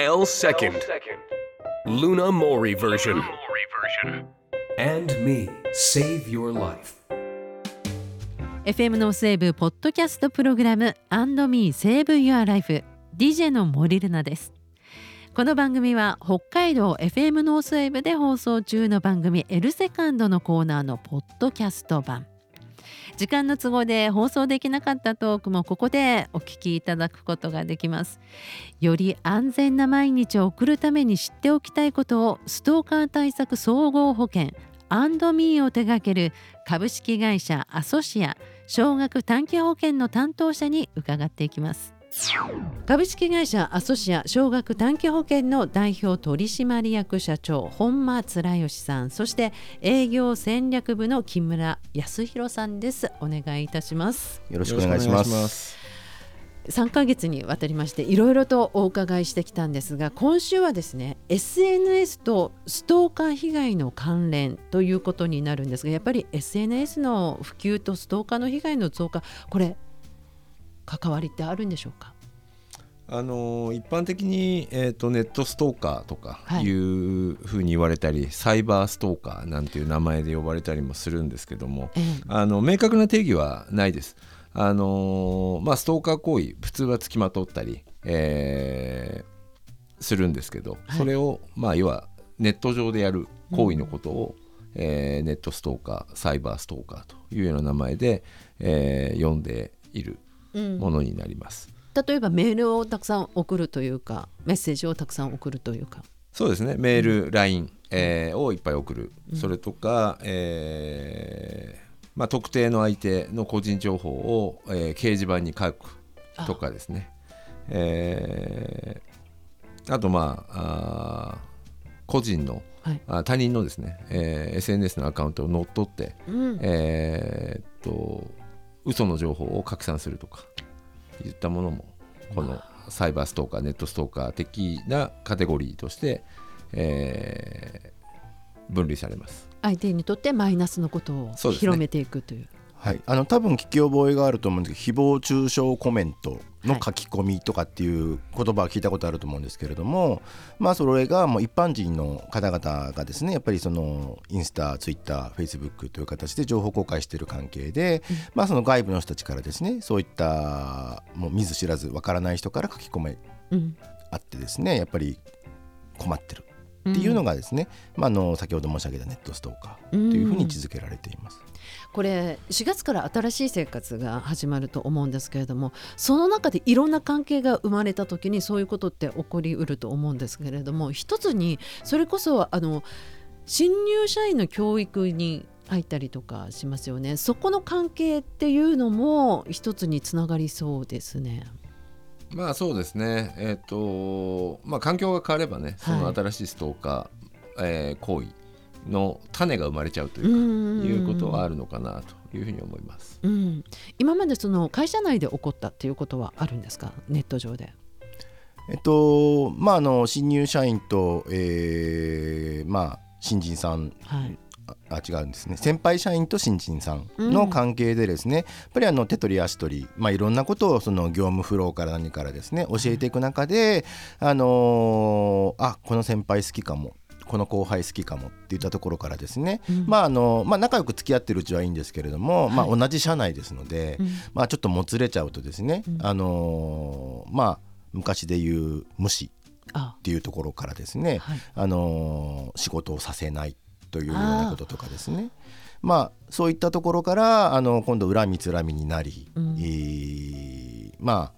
L second. Luna Mori version. And me, save your life. FM NORTH WAVE ポッドキャストプログラム and &Me Save Your Life DJ の森ルナですこの番組は北海道 FM ノースウェーブで放送中の番組 L セカンドのコーナーのポッドキャスト版時間の都合で放送できなかったトークもここでお聞きいただくことができます。より安全な毎日を送るために知っておきたいことをストーカー対策総合保険アンドミーを手掛ける株式会社アソシア少額短期保険の担当者に伺っていきます。株式会社アソシア少額短期保険の代表取締役社長本間貫義さんそして営業戦略部の木村康弘さんです。お願いいたします。よろしくお願いします。3ヶ月にわたりましていろいろとお伺いしてきたんですが今週はですね SNS とストーカー被害の関連ということになるんですがやっぱり SNS の普及とストーカーの被害の増加これ関わりってあるんでしょうか？あの一般的に、えーと、ネットストーカーとかい。うふうに言われたり、はい、サイバーストーカーなんていう名前で呼ばれたりもするんですけども、ええ、あの明確な定義はないです。あのまあ、ストーカー行為普通はつきまとったり、えー、するんですけど、それを、まあ、要はネット上でやる行為のことを、うん、えー、ネットストーカーサイバーストーカーというような名前で、えー、呼んでいるものになります、うん、例えばメールをたくさん送るというかメッセージをたくさん送るというか。そうですね。メール、うん、LINE、えー、をいっぱい送る、それとか、えーまあ、特定の相手の個人情報を、えー、掲示板に書くとかですね。あ,、えー、あとまああ個人の、はい、あ他人のですね、えー、SNS のアカウントを乗っ取って、うん、えー、っと嘘の情報を拡散するとかいったものもこのサイバーストーカーネットストーカー的なカテゴリーとして、えー、分類されます。相手にとってマイナスのことを広めていくという。はい、あの多分聞き覚えがあると思うんですけど誹謗中傷コメントの書き込みとかっていう言葉は聞いたことあると思うんですけれども、まあ、それがもう一般人の方々がですねやっぱりそのインスタツイッターフェイスブックという形で情報公開している関係で、うん、まあ、その外部の人たちからですねそういったもう見ず知らずわからない人から書き込め、うん、あってですねやっぱり困ってる。っていうのがですね、うん、まあ、の先ほど申し上げたネットストーカーというふうに位置づけられています。これ4月から新しい生活が始まると思うんですけれどもその中でいろんな関係が生まれた時にそういうことって起こりうると思うんですけれども一つにそれこそあの新入社員の教育に入ったりとかしますよね。そこの関係っていうのも一つにつながりそうですね。まあそうですね、えーとまあ、環境が変わればねその新しいストーカー、はい、えー、行為の種が生まれちゃうというかいうことはあるのかなというふうに思います、うん、今までその会社内で起こったっていうことはあるんですか？ネット上で。えっとまあ、あの新入社員と、えーまあ、新人さん、はい。あ違うんですね。先輩社員と新人さんの関係でですね、うん、やっぱりあの手取り足取り、まあ、いろんなことをその業務フローから何からですね教えていく中で、あのー、あこの先輩好きかもこの後輩好きかもっていったところからですね、うん、まああのまあ、仲良く付き合ってるうちはいいんですけれども、はい、まあ、同じ社内ですので、うん、まあ、ちょっともつれちゃうとですね、うん、あのー、まあ、昔で言う無視っていうところからですね、はい、あのー、仕事をさせないというようなこととかですね。まあそういったところからあの今度恨みつらみになり、うん、えー、まあ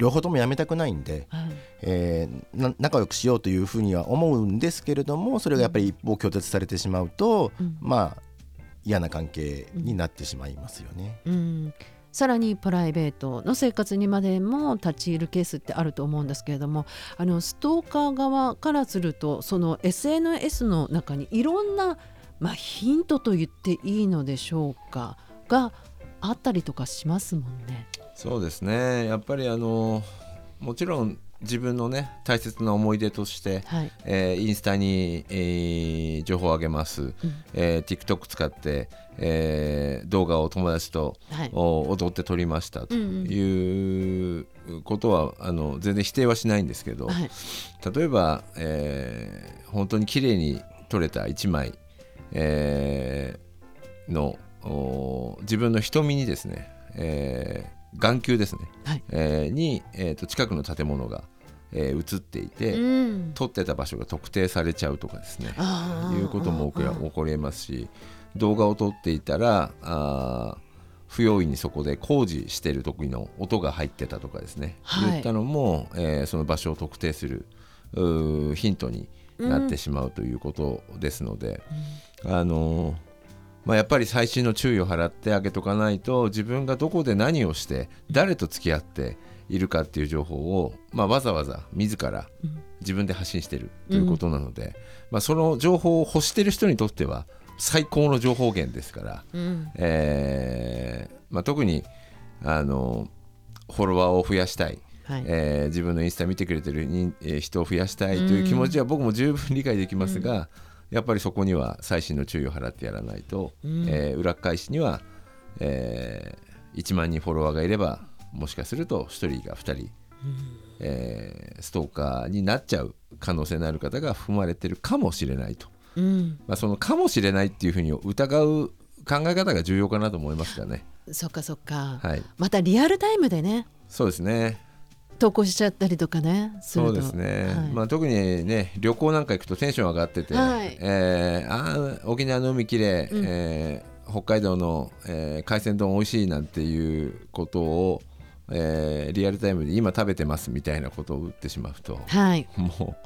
両方ともやめたくないんで、はい、えー、仲良くしようというふうには思うんですけれどもそれがやっぱり一方拒絶されてしまうと、うん、まあ嫌な関係になってしまいますよね。うん、うんさらにプライベートの生活にまでも立ち入るケースってあると思うんですけれどもあのストーカー側からするとその SNS の中にいろんな、まあ、ヒントと言っていいのでしょうかがあったりとかしますもんね。そうですね。やっぱりあのもちろん自分のね大切な思い出として、はい。えーインスタに、えー情報を上げます、えー TikTok 使って、えー動画を友達と、はい。お踊って撮りましたということはあの全然否定はしないんですけど、はい。例えば、えー本当に綺麗に撮れた1枚、えーのお自分の瞳にですね、えー眼球ですね、はい。えーに、えーと近くの建物が、えー映っていて、うん。撮ってた場所が特定されちゃうとかですね。いうことも起こりますし動画を撮っていたらあー不用意にそこで工事してる時の音が入ってたとかですね、はい。言ったのも、えーその場所を特定するヒントになってしまうということですので、あのーまあ、やっぱり細心の注意を払ってあげとかないと自分がどこで何をして誰と付き合っているかっていう情報を、まあ、わざわざ自ら自分で発信してるということなので、まあ、その情報を欲してる人にとっては最高の情報源ですから、うん。えーまあ、特にあのフォロワーを増やしたい、はい。えー自分のインスタ見てくれてる人,、を増やしたいという気持ちは僕も十分理解できますが、やっぱりそこには細心の注意を払ってやらないと、えー裏返しには、えー1万人フォロワーがいればもしかすると1人が2人、えーストーカーになっちゃう可能性のある方が含まれてるかもしれないと、うん。まあ、そのかもしれないっていうふうに疑う考え方が重要かなと思いますがね。そっかそっか、はい、またリアルタイムでね。そうですね。投稿しちゃったりとかねそうですね、はい。まあ、特にね旅行なんか行くとテンション上がってて、はい。えーあー沖縄の海きれい、うん。えー北海道の、えー海鮮丼美味しいなんていうことを、えーリアルタイムで今食べてますみたいなことを打ってしまうとはい。もう、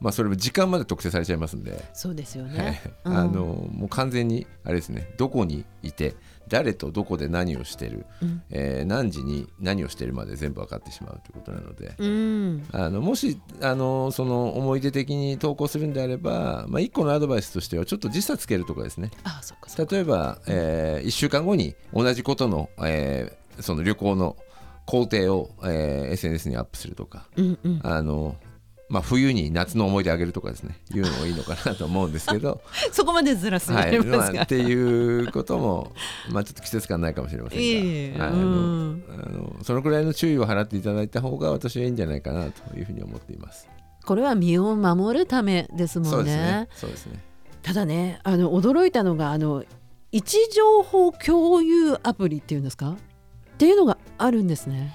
まあ、それも時間まで特定されちゃいますんで。そうですよはいね、うんあのもう完全にあれですねどこにいて誰とどこで何をしてる、うん。えー何時に何をしてるまで全部分かってしまうということなので、うん。あのもしあのその思い出的に投稿するんであれば、まあ、1個のアドバイスとしてはちょっと時差つけるとかですね。あそっかそっか。例えば、え1週間後に同じことの,、えーその旅行の工程を、えー SNS にアップするとか。うんうん。あの、まあ、冬に夏の思い出あげるとかですね。いうのもいいのかなと思うんですけど、そこまでずらすい。っていうことも、まあ、ちょっと季節感ないかもしれませんが、あのそのくらいの注意を払っていただいた方が私はいいんじゃないかなというふうに思っています。これは身を守るためですもんね。そうですね。そうですね。ただねあの驚いたのがあの位置情報共有アプリっていうんですか？っていうのがあるんですね。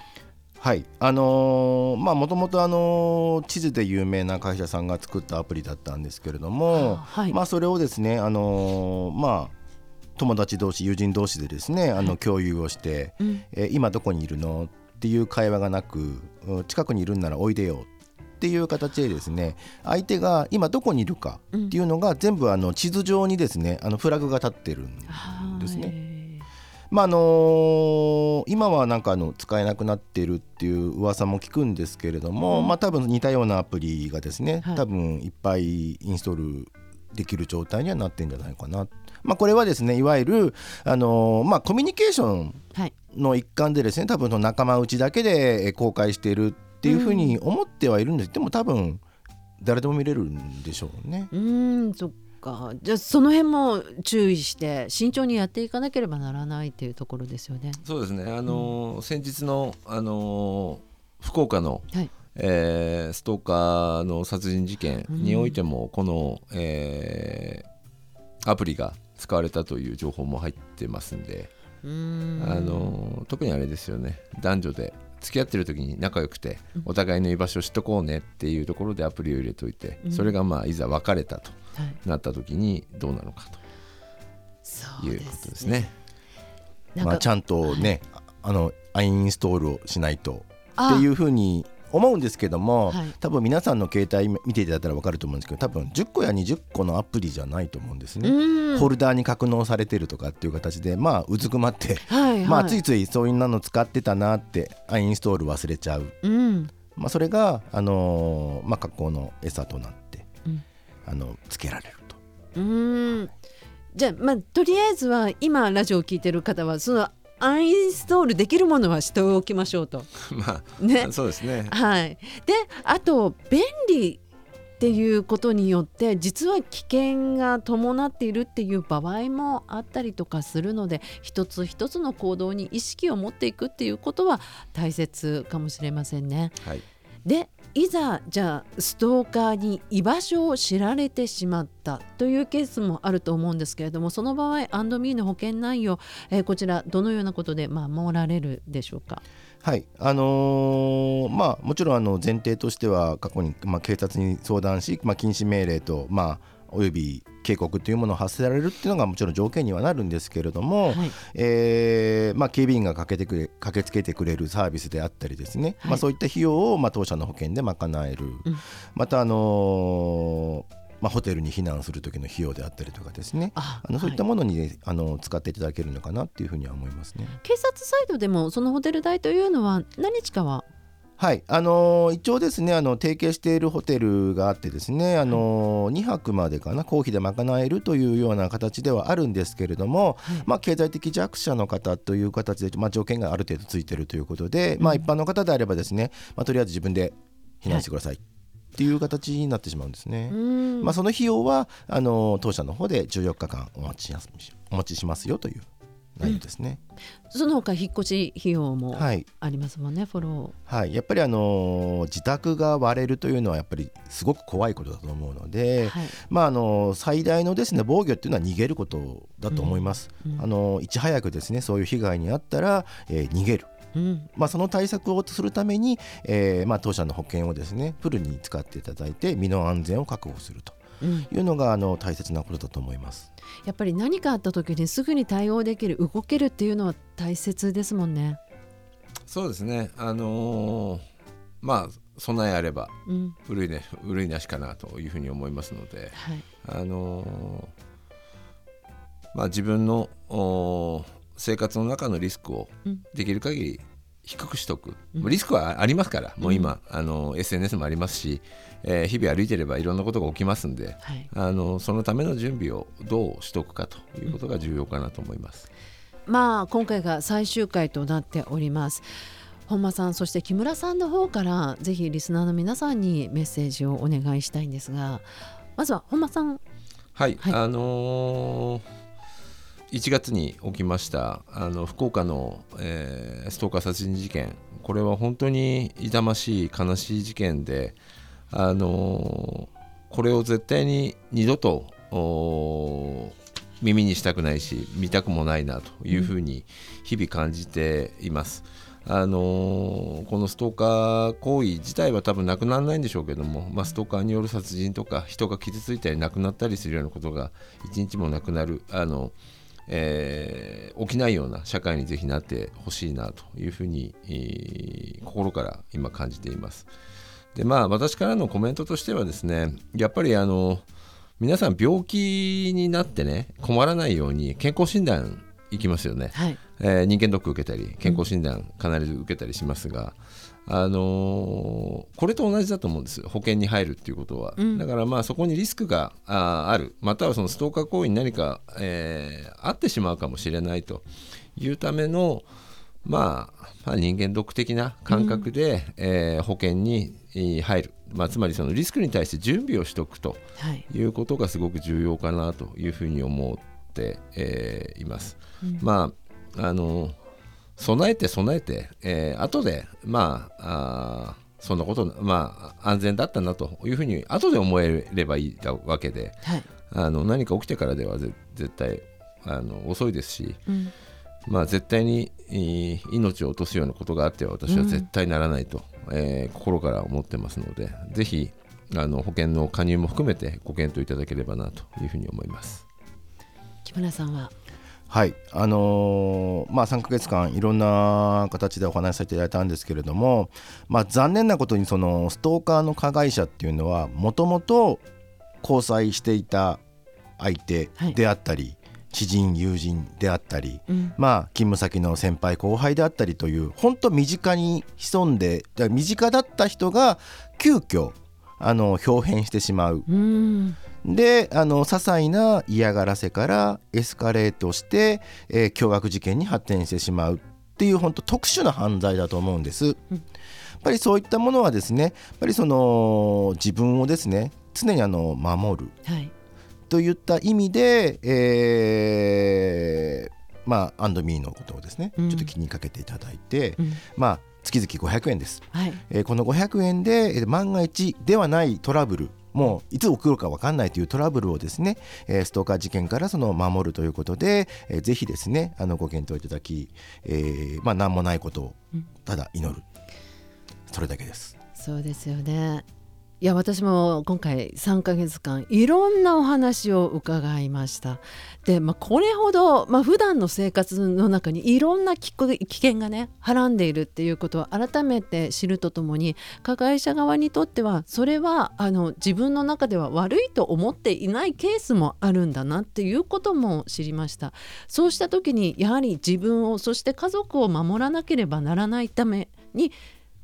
はい。あのーまあもともとあのー地図で有名な会社さんが作ったアプリだったんですけれども、はい。まあそれをですねあのーまあ友達同士友人同士でですねあの共有をして、うん。えー今どこにいるの？っていう会話がなくうん近くにいるんならおいでよっていう形でですね相手が今どこにいるかっていうのが全部あの地図上にですねあのフラグが立ってるんですね。ね。まああの今はなんかあの使えなくなっているっていう噂も聞くんですけれども、うんまあ多分似たようなアプリがですね、はい多分いっぱいインストールできる状態にはなってんじゃないかな。まあこれはですねいわゆるあのまあコミュニケーションはい。の一環でですね多分その仲間内だけでえー公開しているっていうふうに思ってはいるんです、でも多分誰でも見れるんでしょうね。うーんそっかじゃあその辺も注意して慎重にやっていかなければならないっていうところですよね。そうですね。あのー先日のあのー福岡の、はい。えーストーカーの殺人事件においても、この、えーアプリが使われたという情報も入ってますんで、うーんあのー特にあれですよね。男女で付き合ってる時に仲良くてお互いの居場所を知っとこうねっていうところでアプリを入れといて、それがまあいざ別れたとはい。なった時にどうなのかそということですね。なんかまあちゃんとね、あのアインストールをしないと。あっていうふうに思うんですけども、はい多分皆さんの携帯見ていただいたら分かると思うんですけど多分10個や20個のアプリじゃないと思うんですね。うんホルダーに格納されてるとかっていう形でまあうずくまって、はいはい。まあついついそういうの使ってたなってアインストール忘れちゃう、うんまあ、それが、あのーまあ、格好の餌となって、うんあのつけられると。うーんじゃあまあとりあえずは今ラジオを聞いてる方はそのアンインストールできるものはしておきましょうと。まあ、ねそうですね。はい、であと便利っていうことによって実は危険が伴っているっていう場合もあったりとかするので一つ一つの行動に意識を持っていくっていうことは大切かもしれませんね。はい。でいざじゃあストーカーに居場所を知られてしまったというケースもあると思うんですけれどもその場合アンドミーの保険内容、えーこちらどのようなことで守られるでしょうか？はいあのーまあ、もちろんあの前提としては過去に、まあ、警察に相談し、まあ、禁止命令と、まあ、および警告というものを発せられるっていうのがもちろん条件にはなるんですけれども、はい。えーまあ、警備員が駆けてくれ駆けつけてくれるサービスであったりですね、はい。まあ、そういった費用を、まあ、当社の保険で賄える、うん。また、あのーまあ、ホテルに避難する時の費用であったりとかですね。ああのそういったはものに、あの使っていただけるのかなっていうふうには思いますね。警察サイドでもそのホテル代というのは何日かははい、あのー一応ですねあの提携しているホテルがあってですね、あのー2泊までかな公費で賄えるというような形ではあるんですけれども、まあ、経済的弱者の方という形で、まあ、条件がある程度ついているということで、まあ、一般の方であればですね、まあ、とりあえず自分で避難してくださいっていう形になってしまうんですね。うん。まあ、その費用はあのー当社の方で14日間お待ちお待ちしますよという内容ですね。その他引っ越し費用もはいありますもんね、フォロはい、やっぱりあのー自宅が割れるというのはやっぱりすごく怖いことだと思うのー。で、はいまあ、あの最大のですね防御っていうのは逃げることだと思います。うんあのいち早くですねそういう被害に遭ったら、えー逃げる。うんまあ、その対策をするために、えーまあ、当社の保険をですねフルに使っていただいて身の安全を確保するとうんいうのがあの大切なことだと思います。やっぱり何かあった時にすぐに対応できる動けるっていうのは大切ですもんね。そうですね。あのーまあ備えあればうん憂いね憂いなしかなというふうに思いますので、はいあのーまあ自分の生活の中のリスクをうんできる限り低くしとく、リスクはありますから、もう今、あの SNS もありますし、えー日々歩いてればいろんなことが起きますんで、はい。あのそのための準備をどうしとくかということが重要かなと思います。まあ今回が最終回となっております。本間さんそして木村さんの方からぜひリスナーの皆さんにメッセージをお願いしたいんですがまずは本間さん。はい、はい。あのー1月に起きましたあの福岡の、えーストーカー殺人事件これは本当に痛ましい悲しい事件で、あのーこれを絶対に二度と耳にしたくないし見たくもないなというふうに日々感じています。あのーこのストーカー行為自体は多分なくならないんでしょうけども、まあ、ストーカーによる殺人とか人が傷ついたり亡くなったりするようなことが一日もなくなるあの、えー起きないような社会にぜひなってほしいなというふうに、えー心から今感じています。でまあ私からのコメントとしてはですねやっぱりあの皆さん病気になってね困らないように健康診断行きますよね。はいえー人間ドック受けたり健康診断必ず受けたりしますが、あのーこれと同じだと思うんです。保険に入るっていうことは、うん。だからまあそこにリスクがある。またはそのストーカー行為に何か、えーあってしまうかもしれないというためのまあ、まあ人間ドック的な感覚で、えー保険にえー入る、まあ、つまりそのリスクに対して準備をしておくとはい。いうことがすごく重要かなというふうに思って、えーいます。まああの備えて備えて、えー後でまああーそんなことまあ安全だったなというふうに後で思えればいいわけではい。あの何か起きてからではぜ絶対あの遅いですし、うん。まあ、絶対にえー命を落とすようなことがあっては私は絶対ならないと、えー心から思ってますのでぜひあの保険の加入も含めてご検討いただければなというふうに思います。木村さんははい。あのーまあ、3ヶ月間いろんな形でお話しさせていただいたんですけれども、まあ、残念なことにそのストーカーの加害者っていうのはもともと交際していた相手であったり、知人友人であったり、うん。まあ、勤務先の先輩後輩であったりという本当身近に潜んで身近だった人が急遽あの表変してしまう。うんであの些細な嫌がらせからエスカレートして、えー、凶悪事件に発展してしまうっていう本当特殊な犯罪だと思うんです。やっぱりそういったものはですねやっぱりその自分をですね常にあの守る、はい、といった意味で、えー、まあアンドミーのことをですね、うん、ちょっと気にかけていただいて、うん、まあ月々500円です、はい、えー、この500円で万が一ではないトラブルもういつ起こるか分かんないというトラブルをですね、えー、ストーカー事件からその守るということで、えー、ぜひですねあのご検討いただき、えー、まあ何もないことをただ祈る、うん、それだけです。そうですよねいや私も今回3ヶ月間いろんなお話を伺いました。で、まあ、これほど、まあ普段の生活の中にいろんな危険がねはらんでいるっていうことを改めて知るとともに加害者側にとってはそれはあの自分の中では悪いと思っていないケースもあるんだなっていうことも知りました。そうした時にやはり自分をそして家族を守らなければならないために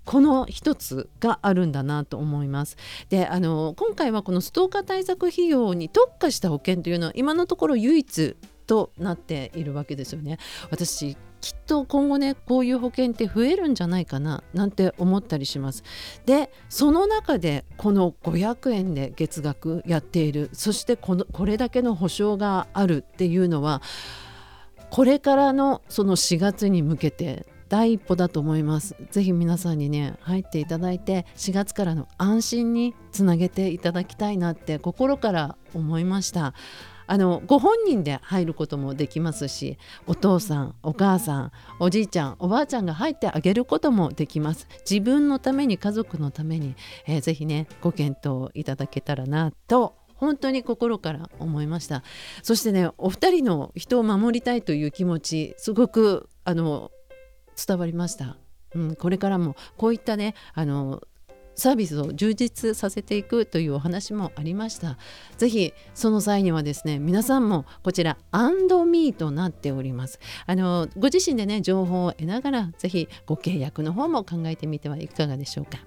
この一つがあるんだなと思います。であの今回はこのストーカー対策費用に特化した保険というのは今のところ唯一となっているわけですよね。私きっと今後ねこういう保険って増えるんじゃないかななんて思ったりします。でその中でこの500円で月額やっているそしてこのこれだけの保証があるっていうのはこれからのその4月に向けて第一歩だと思います。ぜひ皆さんにね入っていただいて4月からの安心につなげていただきたいなって心から思いました。あのご本人で入ることもできますしお父さんお母さんおじいちゃんおばあちゃんが入ってあげることもできます。自分のために家族のために、えー、ぜひねご検討いただけたらなと本当に心から思いました。そしてねお二人の人を守りたいという気持ちすごくあの伝わりました。うん、これからもこういったねあのサービスを充実させていくというお話もありました。ぜひその際にはですね皆さんもこちらアンドミーとなっております。あのご自身でね情報を得ながらぜひご契約の方も考えてみてはいかがでしょうか。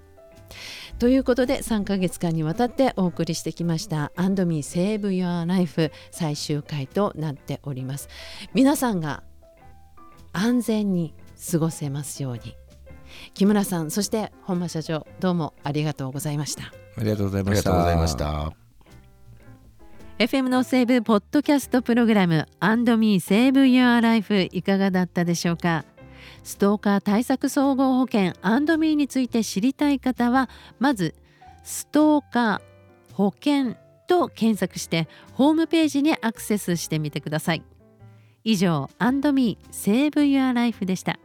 ということで3ヶ月間にわたってお送りしてきました「アンドミーセーブ・ユア・ライフ」最終回となっております。皆さんが安全に過ごせますように。木村さんそして本間社長どうもありがとうございました。ありがとうございました。FM のセーブポッドキャストプログラム And Me Save Your Life いかがだったでしょうか？ストーカー対策総合保険 And Me について知りたい方はまずストーカー保険と検索してホームページにアクセスしてみてください。以上 And Me Save Your Life でした